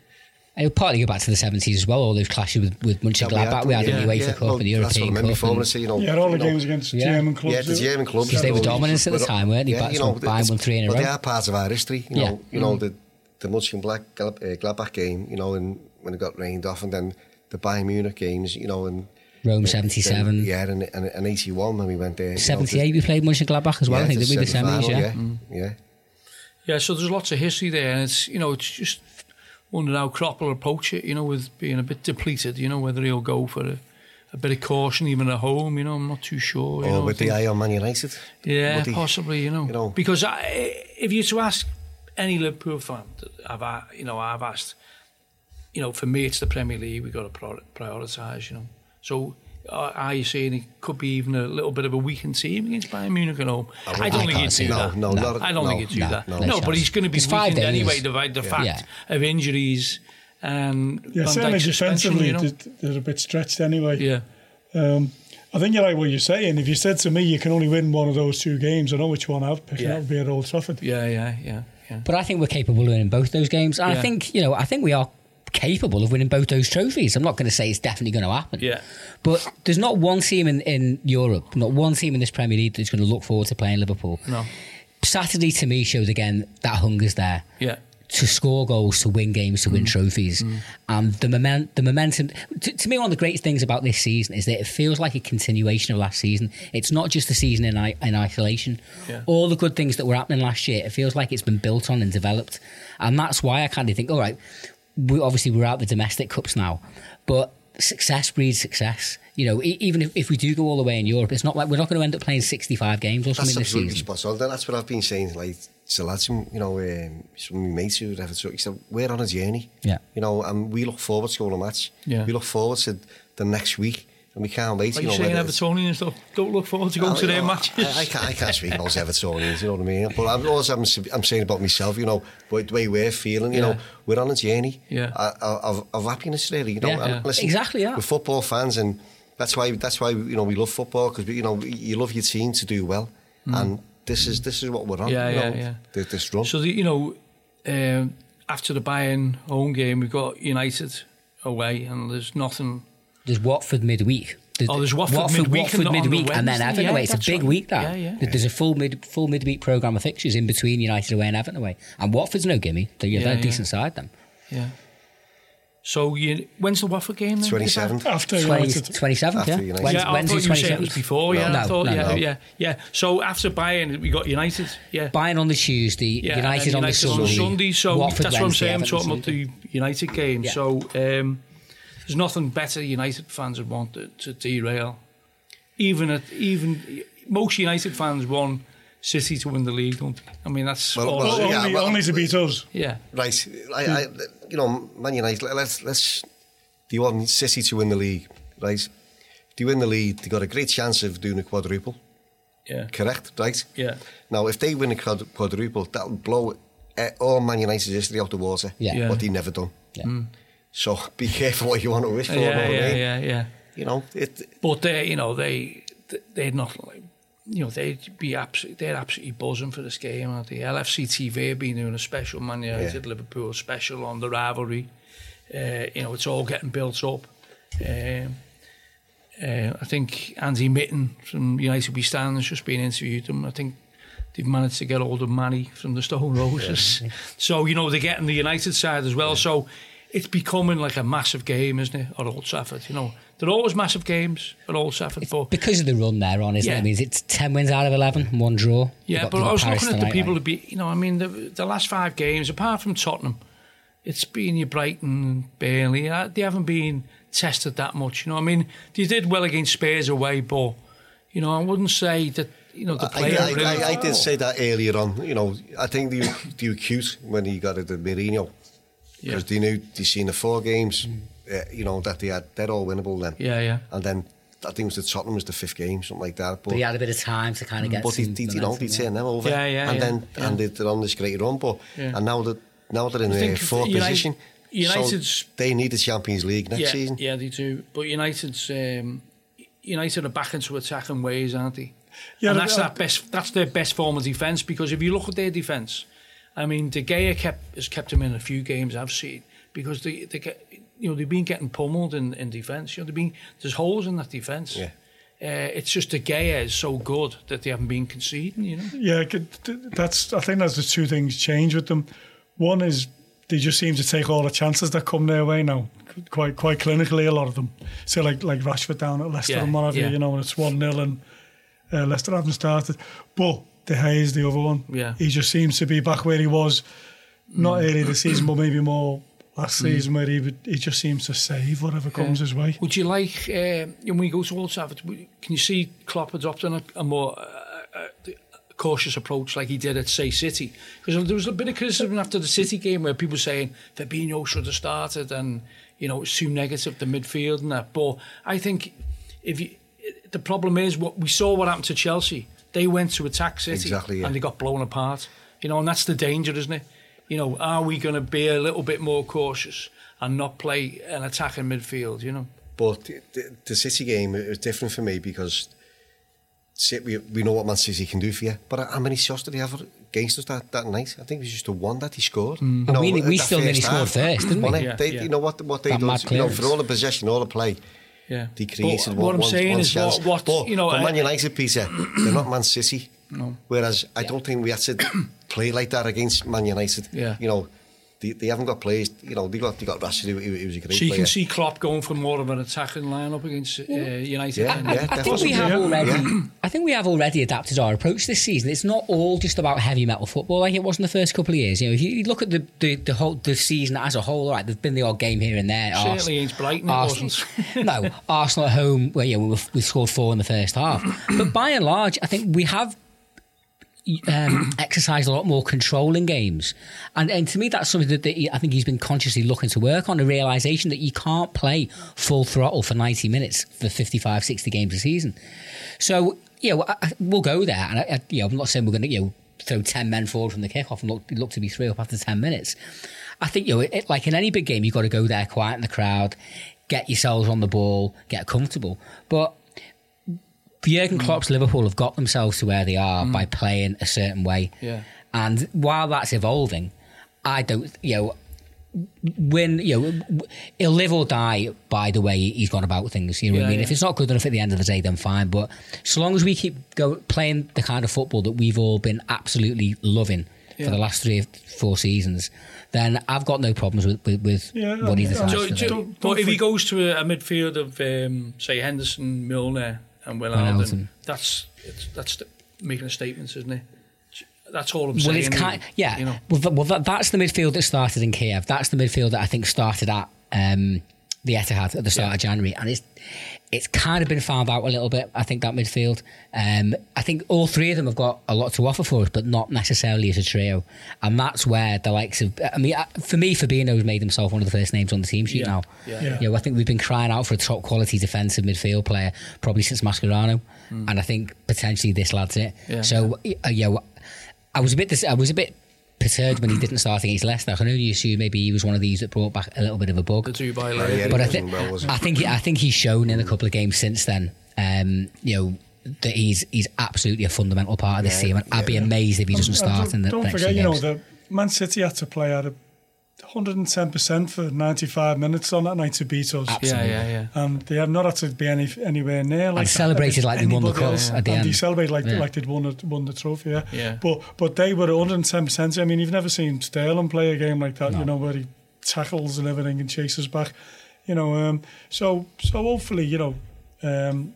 It'll partly go back to the 70s as well, all those clashes with, with Mönchengladbach. We had yeah, the UEFA yeah, Cup well, and the that's what I European Cup. before and- say, you Yeah, all the you know, games against Yeah. German clubs. Yeah, the German clubs. Because they were dominant at the but, time, weren't they? Yeah, you so know, Bayern it's- won three in a row. they are part of our history. You Yeah. know, you know the the Mönchengladbach uh, Gladbach game. You know, and when it got rained off, and then the Bayern Munich games. You know, and Rome then- 77. yeah, and, and, and 81 when we went there. you know, 78, we played Mönchengladbach as well. yeah, I think the did the semis, yeah. yeah, yeah. Yeah, so there's lots of history there, and it's you know it's just wondering how Klopp will approach it. You know, with being a bit depleted. You know, whether he'll go for a, a bit of caution even at home. You know, I'm not too sure. You Or know, with the eye on Man United. Yeah, possibly. You know, you know. because I, if you to ask any Liverpool fan, I've you know I've asked, you know, for me it's the Premier League. we've got to prioritise. You know, so. Are are you saying it could be even a little bit of a weakened team against Bayern Munich at home? I, I don't think can't he'd do that. that. No, no, not- I don't no, think he'd do no, that. no No, chance. but he's going to be It's five weakened anyway. The, the fact Yeah. of injuries and Yeah, certainly defensively, you know? they're, they're a bit stretched anyway. Yeah, Um, I think you're right what you're saying. If you said to me you can only win one of those two games, I know which one I'd pick. Yeah. That would be at Old Trafford. yeah, yeah, yeah, yeah. But I think we're capable of winning both those games. And I think, you know, I think we are capable of winning both those trophies. I'm not going to say it's definitely going to happen. Yeah. But there's not one team in, in Europe, not one team in this Premier League that's going to look forward to playing Liverpool. No. Saturday to me shows again that hunger's there. Yeah. to score goals, to win games, to Mm. win trophies, and the moment, the momentum. To, to me, one of the great things about this season is that it feels like a continuation of last season. It's not just a season in, in isolation. Yeah. All the good things that were happening last year, it feels like it's been built on and developed, and that's why I kind of think, all right, we obviously we're out the domestic cups now, but success breeds success. You know, e- even if, if we do go all the way in Europe, it's not like we're not going to end up playing sixty-five games or That's something this absolutely season. spot on. That's what I've been saying. Like to lads, you know, um, some of my mates who have he said we're on a journey. Yeah. You know, and we look forward to going to match. Yeah. We look forward to the next week, and we can't wait. Are you you know, saying whether it's- Evertonians don't, don't look forward to going Oh, to their know, matches? I, I, can't, I can't speak about Evertonians, you know what I mean? But I'm also I'm, I'm saying about myself, you know, what- the way we're feeling, you Yeah. know, we're on a journey Yeah. of, of, of happiness, really. You know, Yeah. Yeah. listen, Exactly, yeah. We're football fans, and that's why that's why you know we love football because you know you love your team to do well, and this is this is what we're on. Mm. Yeah, you yeah, know, yeah. This, this run. So the, you know, um, after the Bayern home game, we've got United away, and there's nothing. There's Watford midweek. the- Oh, there's Watford midweek and Watford on the midweek, and then Wednesday. Everton Yeah, away. It's a big right. week. That Yeah, yeah. there's a full mid full midweek program of fixtures in between United away and Everton away, and Watford's no gimme. They're, Yeah, they're a yeah. decent side. Them Yeah. So you, when's the Watford game then? 27th. After 20, United. 27th, yeah. United. Wednesday, yeah, I Wednesday thought you said it was 27th. before. Yeah, No, I thought. no, yeah, no. yeah, yeah. So after Bayern, we got United. Yeah. Bayern on the Tuesday, Yeah, United, and on the United Sunday. on Sunday. So Watford that's what I'm saying. I'm talking about the United game. Yeah. So um, there's nothing better United fans would want to, to derail. Even at even most United fans want City to win the league. Don't they? I mean that's Well, all. well, Oh, yeah, only, well- only to beat us. yeah. Right, I, I, you know, Man United. Let's let's. Do you want City to win the league? Right. Do you win the league? They got a great chance of doing a quadruple. Yeah. Correct, right? Yeah. Now, if they win a quadruple, that'll blow eh, all Man United's history out the water. Yeah. Yeah. What they never done. Yeah. So [laughs] be careful what you want to wish for. Yeah, I yeah, mean? yeah, yeah. You know, it. But they, you know, they they're not like, you know, they'd be absolutely, they're absolutely buzzing for this game. Aren't they? LFC TV have been doing a special Man United Yeah. Liverpool special on the rivalry. Uh, you know, it's all getting built up. Um, uh, I think Andy Mitten from United We Stand has just been interviewed them. I think they've managed to get hold of Mani from the Stone Roses. [laughs] So, you know, they're getting the United side as well. So it's becoming like a massive game, isn't it, at Old Trafford? You know, they're always massive games at Old Trafford. But Because of the run they're on, isn't Yeah. it? I mean, it's 10 wins out of 11, one draw. Yeah, got- but I was Paris looking at the people right? to be, you know, I mean, the, the last five games, apart from Tottenham, it's been your Brighton and Burnley. uh, They haven't been tested that much, you know. I mean, they did well against Spurs away, but, you know, I wouldn't say that, you know, the I, player I, really. I, I did say that earlier on. You know, I think they, were- they were cute when he got it at Mourinho yeah. because they knew they seen the four games. Uh, you know that they had they're all winnable then. yeah, yeah. And then I think it was the Tottenham was the fifth game, something like that. But, But he had a bit of time to kind of get but they, some they, you know, momentum, they yeah. turn them over. Yeah, yeah, And yeah, then yeah. and they're on this great run. But Yeah. and now that now they're in I the fourth United- position. United's- so they need the Champions League next yeah, season. Yeah, they do. But United's um, United are back into attacking ways, aren't they? Yeah, and that's that best. That's their best form of defence because if you look at their defence, I mean, De Gea kept has kept them in a few games I've seen because they they get you know they've been getting pummeled in, in defence. You know, they've been there's holes in that defence. Yeah. Uh, it's just De Gea is so good that they haven't been conceding. You know. Yeah, that's. I think that's the two things change with them. One is they just seem to take all the chances that come their way now, quite quite clinically. A lot of them. So like like Rashford down at Leicester Yeah, and what have yeah. you. You know, and it's one 0 and uh, Leicester haven't started. But De Gea is the other one. Yeah. he just seems to be back where he was, not early this season, but maybe more last season, where he would, he just seems to save whatever comes his way. Would you like, uh, when we go to Old Trafford, can you see Klopp adopting a, a more uh, uh, cautious approach like he did at, say, City? Because there was a bit of criticism after the City game where people saying Fabinho should have started and, you know, it's too negative, the midfield and that. But I think if you, the problem is what we saw what happened to Chelsea. They went to attack City Exactly, yeah. and they got blown apart. You know, and that's the danger, isn't it? You know, are we going to be a little bit more cautious and not play an attacking midfield, you know? But the, the City game it was different for me because we, we know what Man City can do for you. But how many shots did he have against us that, that night? I think it was just the one that he scored. Mm. You And we- we still nearly first scored first, didn't we? Yeah, they, yeah. You know what, what they That done, you know, for all the possession, all the play, Yeah. they created But one, what I'm one- saying one is chance. what, what but you know, I- Man United, Peter, they're not Man City. No. Whereas I don't think we had to [coughs] play like that against Man United. Yeah. You know, they, they haven't got players. You know, they got they got Rashford. Who, who, who was a great So you player. can see Klopp going for more of an attacking lineup against uh, United. Yeah, and- yeah. I think we have Yeah. already. I think we have already adapted our approach this season. It's not all just about heavy metal football like it was in the first couple of years. You know, if you look at the the, the whole the season as a whole, right? There's been the odd game here and there. Certainly Ars- against Brighton, it Arsenal, wasn't. [laughs] no, Arsenal at home. Well, yeah, we, we scored four in the first half, but by and large, I think we have um, [clears throat] exercised a lot more control in games. And, and to me, that's something that, that he, I think he's been consciously looking to work on the realization that you can't play full throttle for 90 minutes for 55, 60 games a season. So, yeah, I, we'll go there. And, I, you know, I'm not saying we're going to, you know, throw 10 men forward from the kickoff and look, look to be three up after 10 minutes. I think, you know, it, like in any big game, you've got to go there, quiet in the crowd, get yourselves on the ball, get comfortable. But Jurgen Klopp's Liverpool have got themselves to where they are by playing a certain way. Yeah. And while that's evolving, I don't, you know, when you know he'll live or die by the way he's gone about things. You know what Yeah, I mean? yeah. If it's not good enough at the end of the day, then fine. But so long as we keep go playing the kind of football that we've all been absolutely loving Yeah. for the last three or four seasons, then I've got no problems with with, with Yeah, what he decides So, to do. Don't- but if he goes to a, a midfield of, um, say, Henderson, Milner, and Wijnaldum. Wijnaldum, that's that's making a statement, isn't it? That's all I'm Well, saying. it's kind, yeah. You know, Well, th- well that, that's the midfield that started in Kiev. That's the midfield that I think started at um, the Etihad at the start of January, and it's it's kind of been found out a little bit. I think that midfield. Um, I think all three of them have got a lot to offer for us, but not necessarily as a trio. And that's where the likes of, I mean, uh, for me, Fabinho's made himself one of the first names on the team sheet Yeah. now. Yeah. Yeah. You know, I think we've been crying out for a top quality defensive midfield player probably since Mascherano, and I think potentially this lad's it. Yeah. So, uh, you know, I was a bit, dis- I was a bit perturbed when he didn't start against Leicester. I can only assume maybe he was one of these that brought back a little bit of a bug. the Dubai Yeah, layer. yeah, but I he think, well. I think, I think he's shown in a couple of games since then. Um, you know. That he's he's absolutely a fundamental part of this Yeah, team, and I'd be yeah. amazed if he doesn't And start in the don't next forget, few you know, the Man City had to play out a 110% for 95 minutes on that night to beat us. yeah, yeah, yeah. And they have not had to be any anywhere near like that celebrated like they won the cup else. at the and end. they celebrated like Yeah. like they'd won the, won the trophy. Yeah. Yeah. But but they were 110. percent I mean, you've never seen Sterling play a game like that. You know where he tackles and everything and chases back. You know. Um, so so hopefully you know. Um,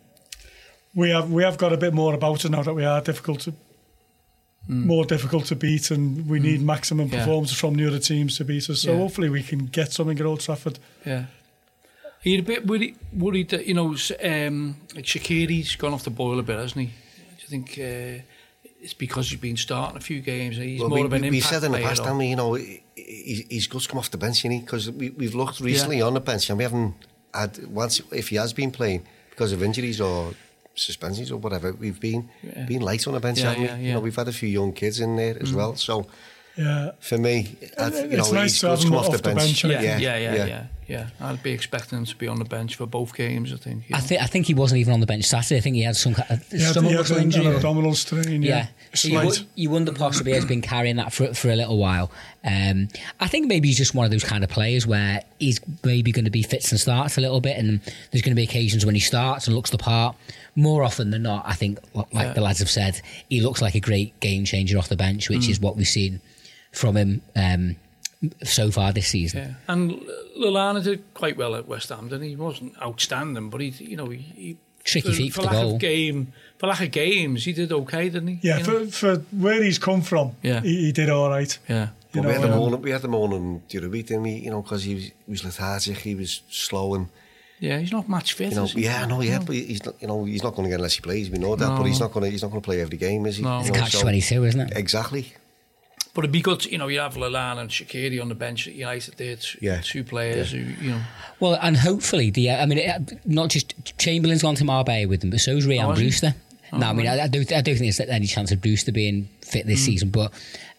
we have we have got a bit more about it now that we are difficult to more difficult to beat and we need maximum Mm. Yeah. performances from the other teams to beat us. So Yeah. hopefully we can get something at Old Trafford. Yeah. Are you a bit worried, worried that, you know, s- um, like Shaqiri's gone off the boil a bit, hasn't he? Do you think uh, it's because he's been starting a few games and he's Well, more we, of an we, impact we said in the past, or- haven't we, you know, he, he- he's good to come off the bench, you know, because we, we've looked recently on the bench and we haven't had, once, if he has been playing because of injuries or suspensions or whatever, we've been Yeah. been light on the bench, Yeah, haven't yeah, we? yeah. You know, we've had a few young kids in there as mm. well, so Yeah. for me, I, you It's know, nice he's to good have to him come off, off the the bench. bench, Yeah, Yeah, yeah, yeah, yeah, yeah, I'd be expecting him to be on the bench for both games, I think. you I think I think he wasn't even on the bench Saturday. I think he had some kind of uh, He had, stomach he had an, injury. an abdominal strain. Yeah. So you, you wonder possibly has been carrying that for, for a little while. Um, I think maybe he's just one of those kind of players where he's maybe going to be fits and starts a little bit, and there's going to be occasions when he starts and looks the part. More often than not, I think, like Yeah. the lads have said, he looks like a great game changer off the bench, Mm. which is what we've seen from him um, so far this season. Yeah, and Lallana did quite well at West Ham. Didn't he? He wasn't outstanding, but he, you know, he, he Tricky for, feet for for the lack goal. of game, for lack of games, he did okay, didn't he? Yeah, You know? for, for where he's come from, Yeah. he, he did all right. yeah, You But we had know, him um, on, we had him on him the other week, didn't we? You know, because he was, he was lethargic, he was slow and yeah. He's not match fit. You know, is he? yeah, no, yeah, No. but he's not. You know, he's not going to get unless he plays. We know that, but he's not going to. He's not going to play every game, is he? No. You It's know, Catch so- 22, isn't it? Exactly. But it'd be good, to, you know, you have Lallana and Shaqiri on the bench at United there, two, Yeah. two players who, you know, Well, and hopefully the uh, I mean, it, not just Chamberlain's gone to Marbella with them, but so's Ryan Oh, has he? Brewster. No, I mean, I, I don't, I don't think there's any chance of Brewster being fit this season. But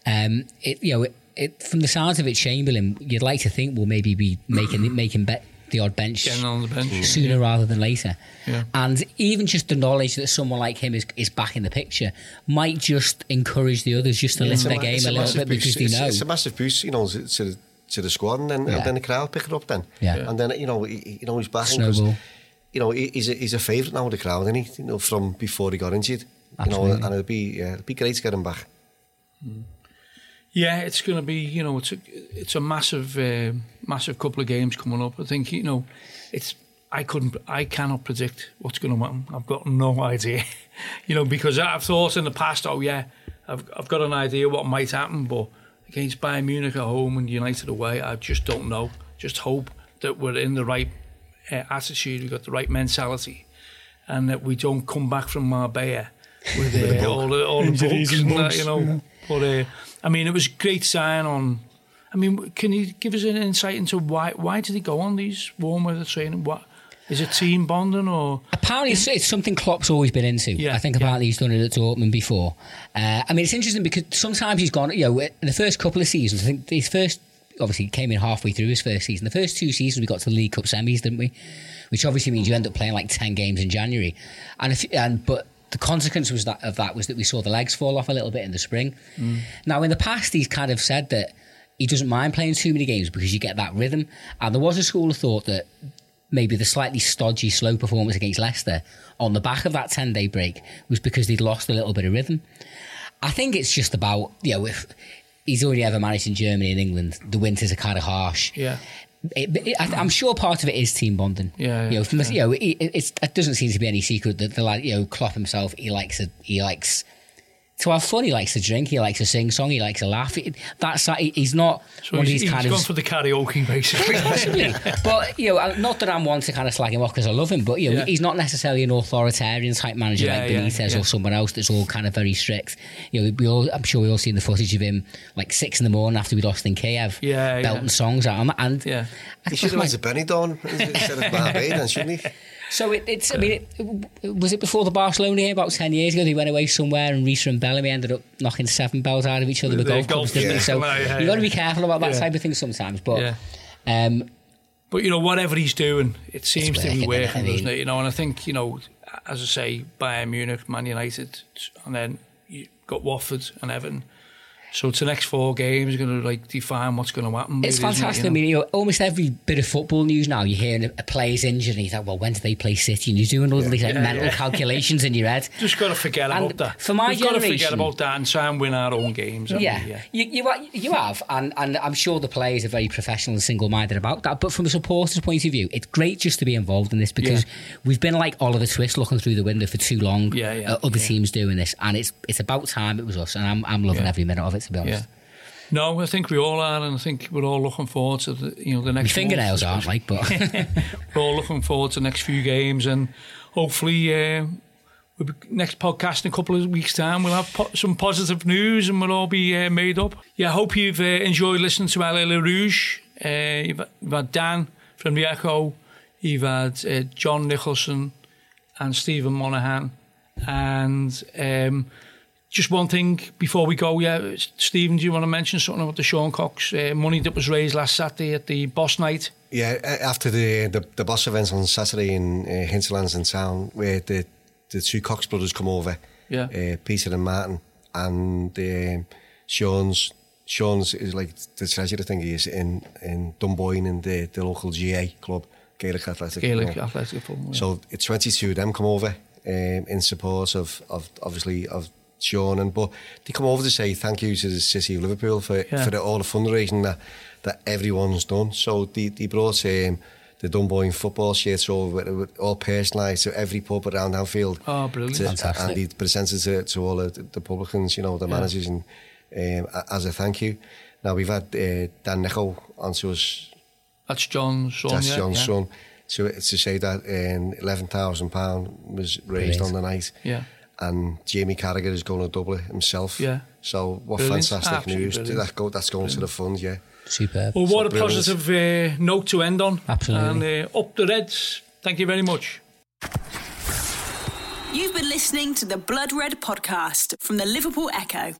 um, it, you know, it, it, from the sounds of it, Chamberlain, you'd like to think will maybe be making [clears throat] making bet the odd bench getting on the bench. sooner rather than later. Yeah. And even just the knowledge that someone like him is, is back in the picture might just encourage the others just to lift It's their ma- game it's a little massive bit because boost. they it's, know. It's a massive boost, you know, to, to, the, to the squad, and then Yeah. and then the crowd pick it up. Then, Yeah. and then you know, he, you know, he's back. Snowball. You know, he's a, he's a favourite now with the crowd, isn't he? You know, from before he got injured. You know, and it'd be yeah, it'd be great to get him back. Yeah, it's going to be, you know, it's a, it's a massive, uh, massive couple of games coming up. I think, you know, it's, I couldn't, I cannot predict what's going to happen. I've got no [laughs] idea, you know, because I've thought in the past, oh yeah, I've, I've got an idea what might happen, but against Bayern Munich at home and United away, I just don't know. Just hope that we're in the right uh, attitude, we've got the right mentality, and that we don't come back from Marbella with uh, all the all the Injuries bugs and and that, you know. yeah. But uh, I mean, it was a great sign on. I mean, can you give us an insight into why why did he go on these warm weather training? What is it team bonding or Apparently, it's, it's something Klopp's always been into. Yeah, I think yeah. apparently he's done it at Dortmund before. Uh, I mean, it's interesting because sometimes he's gone. You know, in the first couple of seasons, I think his first obviously came in halfway through his first season. The first two seasons we got to the League Cup semis, didn't we? Which obviously means you end up playing like ten games in January, and if and but. The consequence was that of that was that we saw the legs fall off a little bit in the spring. Mm. Now, in the past, he's kind of said that he doesn't mind playing too many games because you get that rhythm. And there was a school of thought that maybe the slightly stodgy, slow performance against Leicester on the back of that 10 day break was because they'd lost a little bit of rhythm. I think it's just about, you know, if he's already ever managed in Germany and England, the winters are kind of harsh. Yeah. It, it, I, I'm sure part of it is team bonding. Yeah, you know, yeah, from, you know, it, it's, it doesn't seem to be any secret that the like, you know, Klopp himself, he likes a, he likes to have fun. He likes to drink. He likes to sing song. He likes to laugh. It, that's he's not So one of he's, these he's kind gone for the karaoke, basically. possibly. [laughs] but you know, not that I'm one to kind of slag him off because I love him, but you know, Yeah. he's not necessarily an authoritarian type manager Yeah, like Benitez yeah. or someone else that's all kind of very strict. You know, we all, I'm sure we all seen the footage of him like six in the morning after we lost in Kiev, Yeah, belting yeah. songs at him, and Yeah. I He should have like- went to Benidorm instead of Barbade, shouldn't he? [laughs] so it, it's. I mean, it, was it before the Barcelona game about ten years ago? They went away somewhere, and Riise and Bellamy ended up knocking seven bells out of each other with golf golf clubs. yeah. So Yeah, yeah, you got to be careful about that type of thing sometimes. But um, But you know, whatever he's doing, it seems to be working, working, I mean- doesn't it? You know, and I think you know, as I say, Bayern Munich, Man United, and then you got Watford and Everton. So it's the next four games are going to like define what's going to happen. It's really, isn't it, fantastic. you I mean, you know, almost every bit of football news now, you're hearing a, player's injured, and you think, well, when do they play City? And you're doing all these like, mental calculations in your head. [laughs] Just got to forget And about that. for my We've got to forget about that and try and win our own games. Yeah, we? yeah. You, you you have, and, and I'm sure the players are very professional and single minded about that. But from a supporter's point of view, it's great just to be involved in this because we've been like Oliver Twist looking through the window for too long. Yeah, yeah, uh, other yeah. teams doing this, and it's it's about time it was us, and I'm I'm loving Yeah. every minute of it. To be honest, Yeah. No, I think we all are, and I think we're all looking forward to the you know the next. fingernails aren't like, but [laughs] we're all looking forward to the next few games, and hopefully, uh, we'll be, next podcast in a couple of weeks' time, we'll have po- some positive news, and we'll all be uh, made up. Yeah, I hope you've uh, enjoyed listening to Ale Le Rouge. Uh, you've, you've had Dan from the Echo, you've had uh, John Nicholson, and Stephen Monaghan, and. Um, just one thing before we go, yeah, Stephen, do you want to mention something about the Sean Cox uh, money that was raised last Saturday at the Boss Night? Yeah, after the the, the boss events on Saturday in uh, Hinterlands in town, where the the two Cox brothers come over, Yeah. uh, Peter and Martin, and um Sean's Sean's is like the treasurer thing he is in in Dunboyne in the the local GA club, Gaelic Athletic. Gaelic Club. Athletic Football. yeah. So it's 22 of them come over um, in support of, of obviously of Sean. and But they come over to say thank you to the City of Liverpool for, yeah. for the, all the fundraising that, that everyone's done. So they, they brought um, the Dunboyne football shirts over, all personalised to every pub around Anfield. Oh, brilliant. To, Fantastic. And they presented to, to all the, the publicans, you know, the yeah. managers, and um, as a thank you. Now, we've had uh, Dan Necho onto us. That's John's Son, That's yeah, John's yeah. Son. To, to say that um, £11,000 was raised Great. on the night. Yeah. And Jamie Carragher is going to double it himself. Yeah. So what Brilliant. fantastic Absolutely news! brilliant. That go, that's going to the fund, yeah. superb. Well, what a brilliant. positive uh, note to end on. Absolutely. And uh, up the Reds. Thank you very much. You've been listening to the Blood Red podcast from the Liverpool Echo.